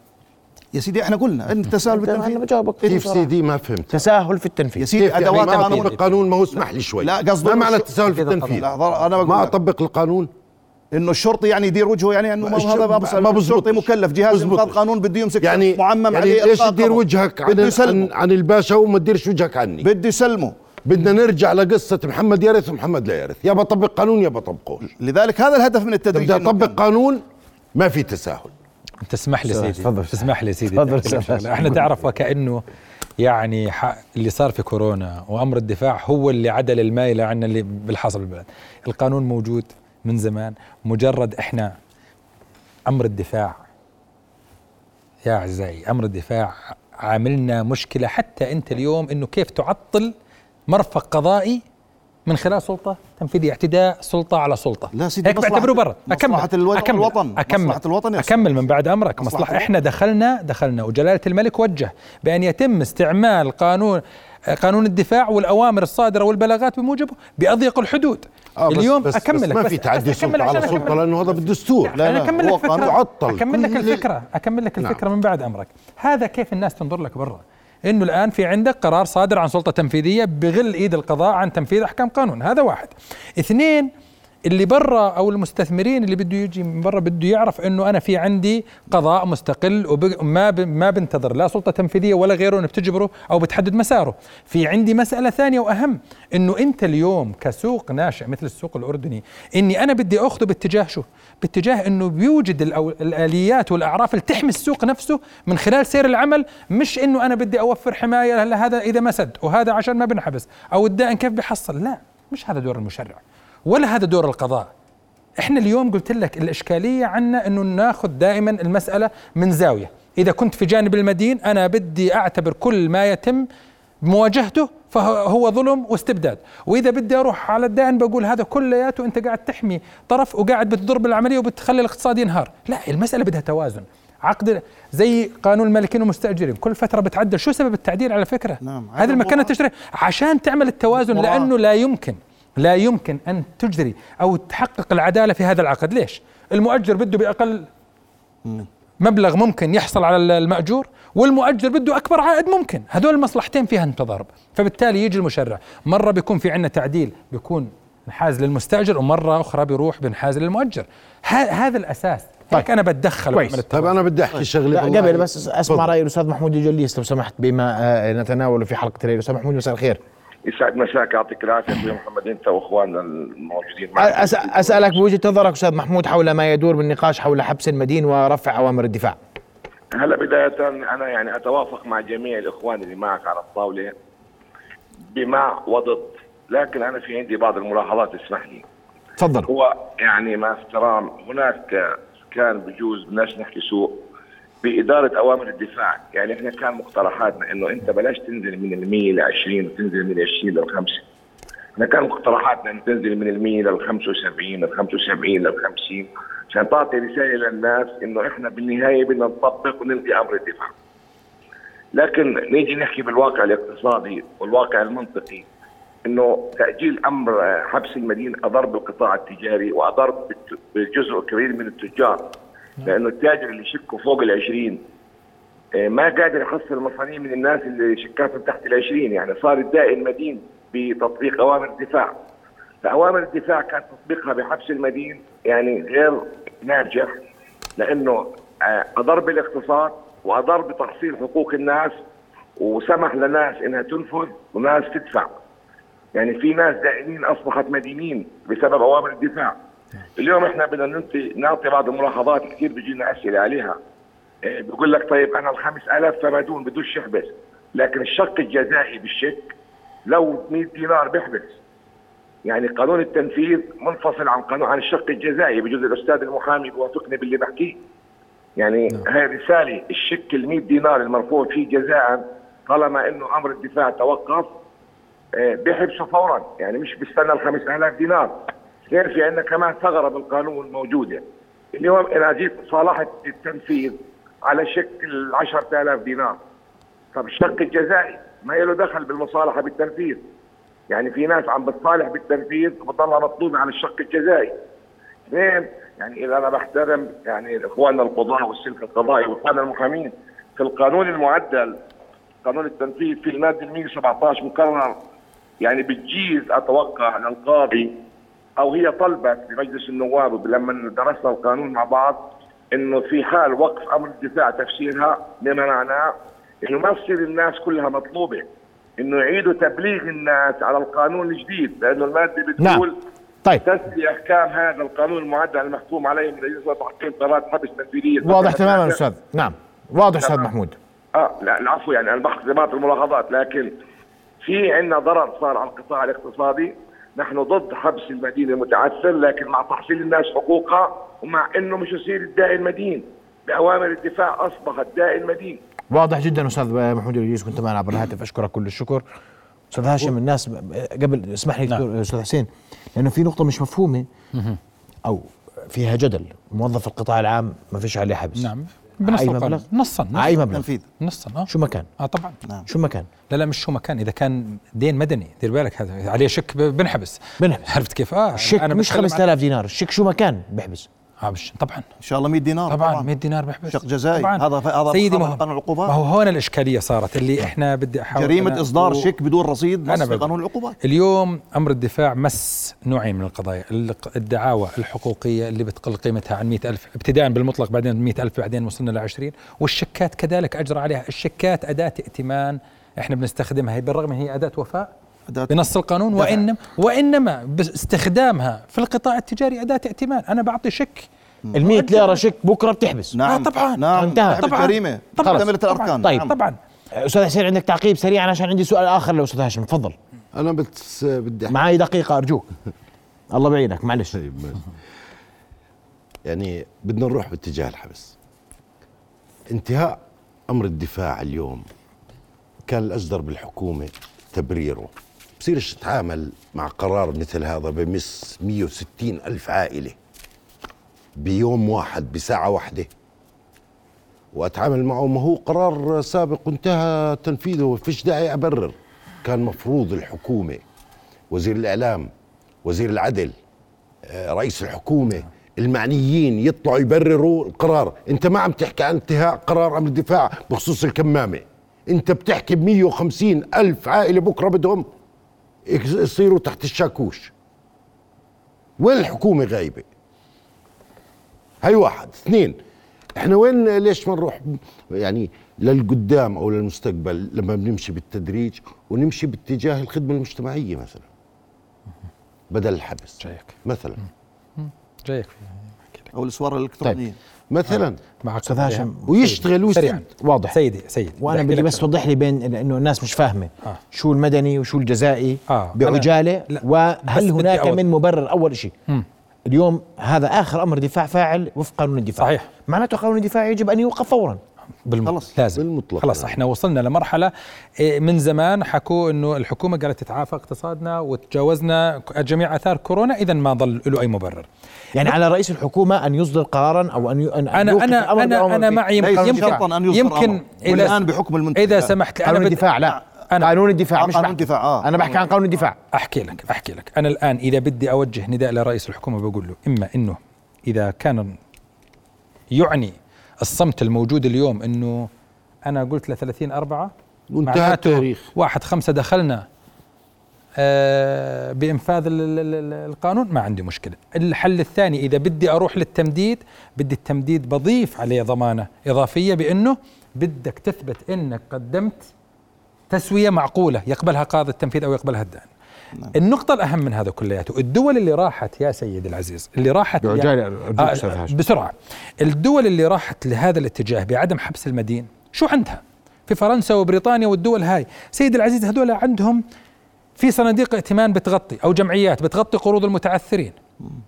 يا سيدي إحنا قلنا ان التساهل أنت- أنا بالتنفيذ بجاوبك. كيف سيدي؟ ما فهمت. تساهل في التنفيذ. يا سيدي كيف يعني؟ أدوات ما قانون اطبق القانون؟ ما هو اسمح لي شوي. لا قصده ما معنى التساهل في التنفيذ؟ أنا بقول ما. اطبق القانون؟ إنه الشرطي يعني يدير وجهه يعني إنه ما هذا ما ما بصير بزبطش. الشرطي مكلف. جهاز. إنقاذ قانون بده يمسك يعني معمم يعني عليه ليش تدير. وجهك عن عن, عن الباشا وما تديرش وجهك عني؟ بده يسلمه. بدنا نرجع لقصة محمد يرث ومحمد لا يرث يا بطبق قانون يا بطبقوش لذلك هذا الهدف من التدريج. بدي كان- قانون ما في تساهل. تسمح لي. سيدي. تفضل. تسمح لي سيدي. تفضل. إحنا تعرف وكأنه يعني ح- اللي صار في كورونا وأمر الدفاع هو اللي عدل المايله عنا اللي بالحصل بالبلد القانون موجود. من زمان مجرد إحنا أمر الدفاع. يا أعزائي أمر الدفاع عاملنا مشكلة حتى أنت اليوم إنه كيف تعطل مرفق قضائي من خلال سلطة؟ تنفيذيه اعتداء سلطة على سلطة. لا سيدي هيك مصلحة- بعتبره برا أكمل. مصلحة الو- أكمل. الوطن. أكمل. مصلحة الوطن أكمل. من بعد أمرك. مصلحة مصلحة الوطن. إحنا دخلنا دخلنا. وجلالة الملك وجه بأن يتم استعمال قانون قانون الدفاع والأوامر الصادرة والبلاغات بموجبه بأضيق الحدود. آه اليوم بس أكمل بس لك ما في تعدي عشان على أكمل. سلطة لأنه هذا بالدستور. لا، أنا لا، أكمل لك قانون عطل أكمل لك الفكرة. أكمل لك نعم. الفكرة من بعد أمرك. هذا كيف الناس تنظر لك برا؟ إنه الآن في عندك قرار صادر عن سلطة تنفيذية بغل إيد القضاء عن تنفيذ أحكام قانون. هذا واحد. اثنين اللي برا أو المستثمرين اللي بده يجي من برا بده يعرف إنه أنا في عندي قضاء مستقل وما ما بنتظر لا سلطة تنفيذية ولا غيره إنه بتجبره أو بتحدد مساره. في عندي مسألة ثانية وأهم إنه أنت اليوم كسوق ناشئ مثل السوق الأردني إني أنا بدي أخذه باتجاه شو؟ باتجاه إنه بيوجد الآليات والأعراف اللي تحمي السوق نفسه من خلال سير العمل مش إنه أنا بدي أوفر حماية لهذا إذا مسد وهذا عشان ما بنحبس أو الدائن كيف بيحصل؟ لا مش هذا دور المشرع. ولا هذا دور القضاء. إحنا اليوم قلت لك الإشكالية عنا إنه ناخذ دائما المسألة من زاوية. إذا كنت في جانب المدين أنا بدي أعتبر كل ما يتم مواجهته فهو ظلم واستبداد. وإذا بدي أروح على الدائن بقول هذا كلياته أنت قاعد تحمي طرف وقاعد بتضر بالعملية وبتخلي الاقتصاد ينهار لا المسألة بدها توازن. عقد زي قانون المالكين والمستأجرين. كل فترة بتعدل. شو سبب التعديل على فكرة؟ نعم. هذه المكانه التشريع عشان تعمل التوازن مراعاة. لأنه لا يمكن. لا يمكن أن تجري أو تحقق العدالة في هذا العقد. ليش؟ المؤجر بده بأقل مبلغ ممكن يحصل على المأجور والمؤجر بده أكبر عائد ممكن. هذول المصلحتين فيها تضارب فبالتالي يجي المشرع. مرة بيكون في عندنا تعديل بيكون انحاز للمستأجر ومرة أخرى بيروح بينحاز للمؤجر. ه- هذا الأساس. هيك أنا بتدخل كويس. طيب. أنا بدي أحكي شغلة لا والله. قبل بس أسمع. رأي الأستاذ محمود الجليس لو سمحت بما آه، نتناوله في حلقة الليل أستاذ محمود مساء الخير. يسعد مساك يعطيك العافية أخوي محمد. أنت وأخواننا الموجودين معك. أسألك بوجهة نظرك أستاذ محمود حول ما يدور من نقاش حول حبس المدين ورفع أوامر الدفاع. هلا بداية أنا يعني أتوافق مع جميع الإخوان اللي معك على الطاولة بمع وضد. لكن أنا في عندي بعض الملاحظات اسمح لي تفضل. هو يعني مع احترام هناك كان بجوز بدناش نحكي سوء. بإدارة أوامر الدفاع. يعني إحنا كان مقترحاتنا إنه أنت بلاش تنزل من المية ل 20 وتنزل من 20 لل 5 إحنا كان مقترحاتنا أن تنزل من المية لل 75 لل 75 لل 50 عشان تعطي رسالة للناس إنه إحنا بالنهاية بدنا نطبق ونلغي أمر الدفاع. لكن نيجي نحكي بالواقع الاقتصادي والواقع المنطقي إنه تأجيل أمر حبس المدينة أضر بالقطاع التجاري وأضر بجزء كبير من التجار. لأنه التاجر اللي شكه فوق ال 20 آه، ما قادر يحصل مصاريف من الناس اللي شكاتهم تحت ال 20 يعني صار الدائن مدين بتطبيق أوامر الدفاع. فأوامر الدفاع كان تطبيقها بحبس المدين يعني غير ناجح لأنه آه، أضر بالاقتصاد وأضر بتحصيل حقوق الناس وسمح لناس إنها تنفذ وناس تدفع. يعني في ناس دائنين أصبحت مدينين بسبب أوامر الدفاع. اليوم إحنا بدنا نعطي نعطي بعض الملاحظات كثير بيجينا أسئلة عليها. إيه، بيقول لك طيب أنا ال 5000 فما دون بدوش يحبس لكن الشق الجزائي بالشك لو 100 دينار بيحبس. يعني قانون التنفيذ منفصل عن قانون عن الشق الجزائي بجوز الأستاذ المحامي بيوافقني باللي بحكيه. يعني هاي رسالة الشك ال 100 دينار المرفوع فيه جزاء طالما إنه أمر الدفاع توقف آه، بيحبسوا فورا. يعني مش بيستنى ال 5000 دينار. غير في عندنا كمان ثغره بالقانون موجوده اليوم أنا جيت صالحت التنفيذ على شكل 10000 دينار طب الشق الجزائي ما له دخل بالمصالحة بالتنفيذ. يعني في ناس عم بتصالح بالتنفيذ وبتضلها مطلوبة على الشق الجزائي. اثنين يعني إذا أنا بحترم يعني إخواننا القضاة والسلك القضائي وإخواننا المحامين في القانون المعدل قانون التنفيذ في المادة 117 مكرر يعني بتجيز أتوقع للقاضي أو هي طلبت بمجلس النواب لما درسنا القانون مع بعض إنه في حال وقف أمر الدفاع تفسيرها بما معناه إنه ما تصير الناس كلها مطلوبة. إنه يعيدوا تبليغ الناس على القانون الجديد لأنه المادة بتقول نعم. طيب. تسري أحكام هذا القانون المعدل المحكوم عليه من أجل تحقيق قرارات حبس تنفيذية. واضح تماما أستاذ. نعم. واضح أستاذ محمود. آه لا العفو يعني أنا بحث بعض الملاحظات لكن في عندنا ضرر صار على القطاع الاقتصادي. نحن ضد حبس المدينة المتعثر لكن مع تحصيل الناس حقوقها ومع إنه مش يصير الداعي المدين. بأوامر الدفاع اصبح الداعي المدين. واضح جدا أستاذ محمود الجيز كنت معنا عبر الهاتف. أشكرك كل الشكر. أستاذ هاشم الناس قبل اسمح لي نعم. أستاذ حسين لأنه في نقطة مش مفهومة أو فيها جدل. موظف القطاع العام ما فيش عليه حبس. نعم. بنص. مبلغ؟ نصا. أي مبلغ؟ تنفيذ. نصا آه. شو مكان؟ آه طبعا. نعم. شو مكان؟ لا لا مش شو مكان. إذا كان دين مدني دير بالك هذا. عليه شك بنحبس. بنحبس. عرفت كيف؟ آه الشيك مش بتكلم عن- 5000 دينار. الشيك شو مكان؟ بحبس. آه مش طبعا. إن شاء الله 100 دينار. طبعا 100 دينار بحبس. شق جزائي طبعاً. هذا هذا سيدي ما قانون العقوبات ما هو هون الإشكالية صارت اللي إحنا بدي أحاول جريمة إصدار و- شيك بدون رصيد نص في. قانون العقوبات اليوم أمر الدفاع مس نوعين من القضايا الق- الدعاوى الحقوقية اللي بتقل قيمتها عن 100000 ابتداء بالمطلق بعدين 100000 بعدين وصلنا ل 20 والشيكات كذلك أجرى عليها. الشيكات أداة ائتمان إحنا بنستخدمها هي بالرغم هي أداة وفاء بنص القانون دفع. وانما وإنما باستخدامها في القطاع التجاري أداة ائتمان. أنا بعطي شيك ال 100 ليرة شيك بكرة بتحبس. نعم. آه طبعا. نعم. انتهى. طبعا طبعاً. جريمة. طبعاً. الاركان طيب. نعم. طبعا. أستاذ حسين عندك تعقيب سريعا عشان عندي سؤال آخر لو أستاذ هاشم. تفضل. أنا بس بدي معي دقيقة أرجوك. [LAUGHS] الله بعينك معلش. طيب. يعني بدنا نروح باتجاه الحبس. انتهاء أمر الدفاع اليوم كان الاجدر بالحكومة تبريره. بصيرش تتعامل مع قرار مثل هذا بمس 160 ألف عائلة بيوم واحد بساعة واحدة؟ وأتعامل معه ما هو قرار سابق وانتهى تنفيذه فيش داعي أبرر. كان مفروض الحكومة وزير الإعلام وزير العدل آه، رئيس الحكومة المعنيين يطلعوا يبرروا القرار. انت ما عم تحكي عن انتهاء قرار أمر الدفاع بخصوص الكمامة. انت بتحكي ب 150 ألف عائلة بكرة بدهم. يصيروا تحت الشاكوش. وين الحكومة غايبة؟ هاي واحد. اثنين إحنا وين ليش ما نروح يعني للقدام أو للمستقبل لما بنمشي بالتدريج ونمشي باتجاه الخدمة المجتمعية مثلا؟ بدل الحبس. جايك. مثلا. جايك أو الاسوار الإلكترونية. مثلا. معك أستاذ هاشم. ويشتغل ويسد واضح. سيدي سيدي. وأنا بدي بس توضح لي بين إنه الناس مش فاهمة. آه. شو المدني وشو الجزائي آه. بعجالة وهل هناك. من مبرر أول شيء. اليوم هذا آخر أمر دفاع فاعل وفق قانون الدفاع. صحيح. معناته قانون الدفاع يجب أن يوقف فورا. بالم... خلص. لازم بالمطلق خلاص يعني. إحنا وصلنا لمرحلة إيه، من زمان حكوا إنه الحكومة قالت تتعافى اقتصادنا وتجاوزنا جميع آثار كورونا اذا ما ضل له أي مبرر يعني على رئيس الحكومة أن يصدر قرارا أو أن أنا أنا أنا أنا في- معي يمكن شرطاً أن يصدر يمكن أمر. والآن بحكم المنتهى. إذا سمحت لي، قانون بدي- الدفاع لا أنا- قانون الدفاع مش قانون بحكي. الدفاع، آه. أنا بحكي عن قانون الدفاع أحكي لك أحكي لك أنا الآن إذا بدي أوجه نداء لرئيس الحكومة بقول له إما إنه إذا كان يعني الصمت الموجود اليوم إنه أنا قلت ل 30 4 وانتهى التاريخ. واحد خمسة دخلنا آه ال- القانون ما عندي مشكلة. الحل الثاني إذا بدي أروح للتمديد بدي التمديد بضيف عليه ضمانة إضافية بأنه بدك تثبت إنك قدمت تسوية معقولة يقبلها قاضي التنفيذ أو يقبلها الدائن النقطة الأهم من هذا كلياته الدول اللي راحت يا سيدي العزيز اللي راحت يعني- آه،. بسرعة. الدول اللي راحت لهذا الاتجاه بعدم حبس المدين شو عندها؟ في فرنسا وبريطانيا والدول هاي. سيدي العزيز هذول عندهم في صناديق ائتمان بتغطي أو جمعيات بتغطي قروض المتعثرين.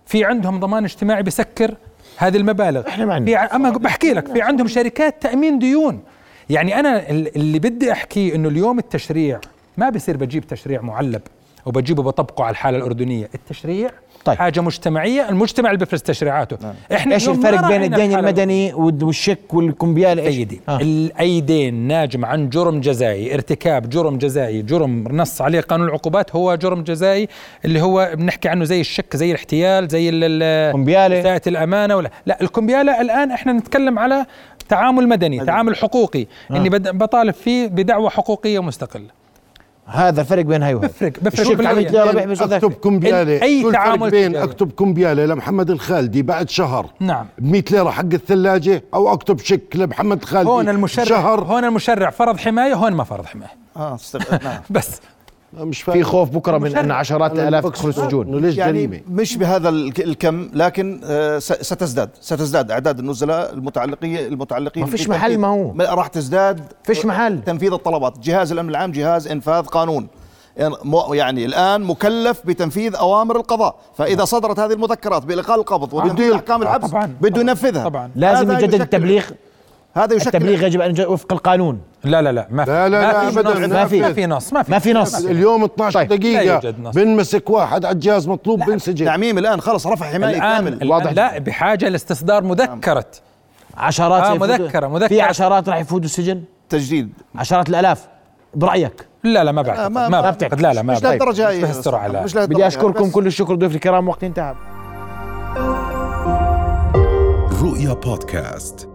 في عندهم ضمان اجتماعي بسكر هذه المبالغ. إحنا ما في ع- أما بحكي لك في عندهم شركات تأمين ديون. يعني أنا ال- اللي بدي أحكيه إنه اليوم التشريع ما بصير بجيب تشريع معلب. وبجيبه بطبقه على الحالة الأردنية. التشريع طيب. حاجة مجتمعية المجتمع اللي بيفرز تشريعاته. إحنا إيش الفرق بين الدين المدني والشك والكمبيال؟ إيش؟ سيدي الأيدين ناجم عن جرم جزائي ارتكاب جرم جزائي جرم نص عليه قانون العقوبات هو جرم جزائي اللي هو بنحكي عنه زي الشك زي الاحتيال زي الكمبياله إساءة الأمانة ولا لا الكمبياله الآن إحنا نتكلم على تعامل مدني تعامل حقوقي آه. إني بطالب فيه بدعوة حقوقية مستقلة. هذا الفرق بين هاي وهاي بفرق بفرق عملت لي ربيع بس أكتب كمبياله أي شو الفرق تعامل بين. أكتب كمبياله لمحمد الخالدي بعد شهر؟ نعم. ب 100 ليرة حق الثلاجة أو أكتب شيك لمحمد الخالدي هون المشرع شهر؟ هون المشرع فرض حماية هون ما فرض حماية. آه. نعم [LAUGHS] بس مش في خوف بكرة من إن عشرات الالاف تدخل السجون. ليش يعني جريمه مش بهذا الك- الكم لكن آه، ستزداد. ستزداد. أعداد النزلاء المتعلقين المتعلقين ما فيش في محل ما هو. راح تزداد. فيش محل. تنفيذ الطلبات. جهاز الأمن العام جهاز إنفاذ قانون. يعني يعني الآن مكلف بتنفيذ أوامر القضاء. فإذا صدرت هذه المذكرات بإلغاء القبض وتنفيذ بده- أحكام الحبس طبعاً. بده ينفذها طبعا. لازم يجدد التبليغ. هذا يشكل التبليغ يجب أن وفق القانون. لا لا لا ما في. لا لا ما لا في أبداً، نص ما في. ما في. نص ما في. ما في نص. اليوم 12 طيب. لا دقيقه. بنمسك واحد على الجهاز مطلوب بنسجن تعميم الآن خلص رفع حماية كامل. واضح. لا بحاجة لاستسدار مذكرة. عشرات آه، مذكرة- مذكرة. في عشرات راح يفوتوا السجن؟ تجديد. عشرات الآلاف. برأيك؟ لا لا ما بعتقد. ما- ما ما بعتقد. لا لا ما مش. لهالدرجه مش بهالسرعة مش لهالدرجة بدي أشكركم كل الشكر ضيوف الكرام وقت انتهى رؤيا بودكاست.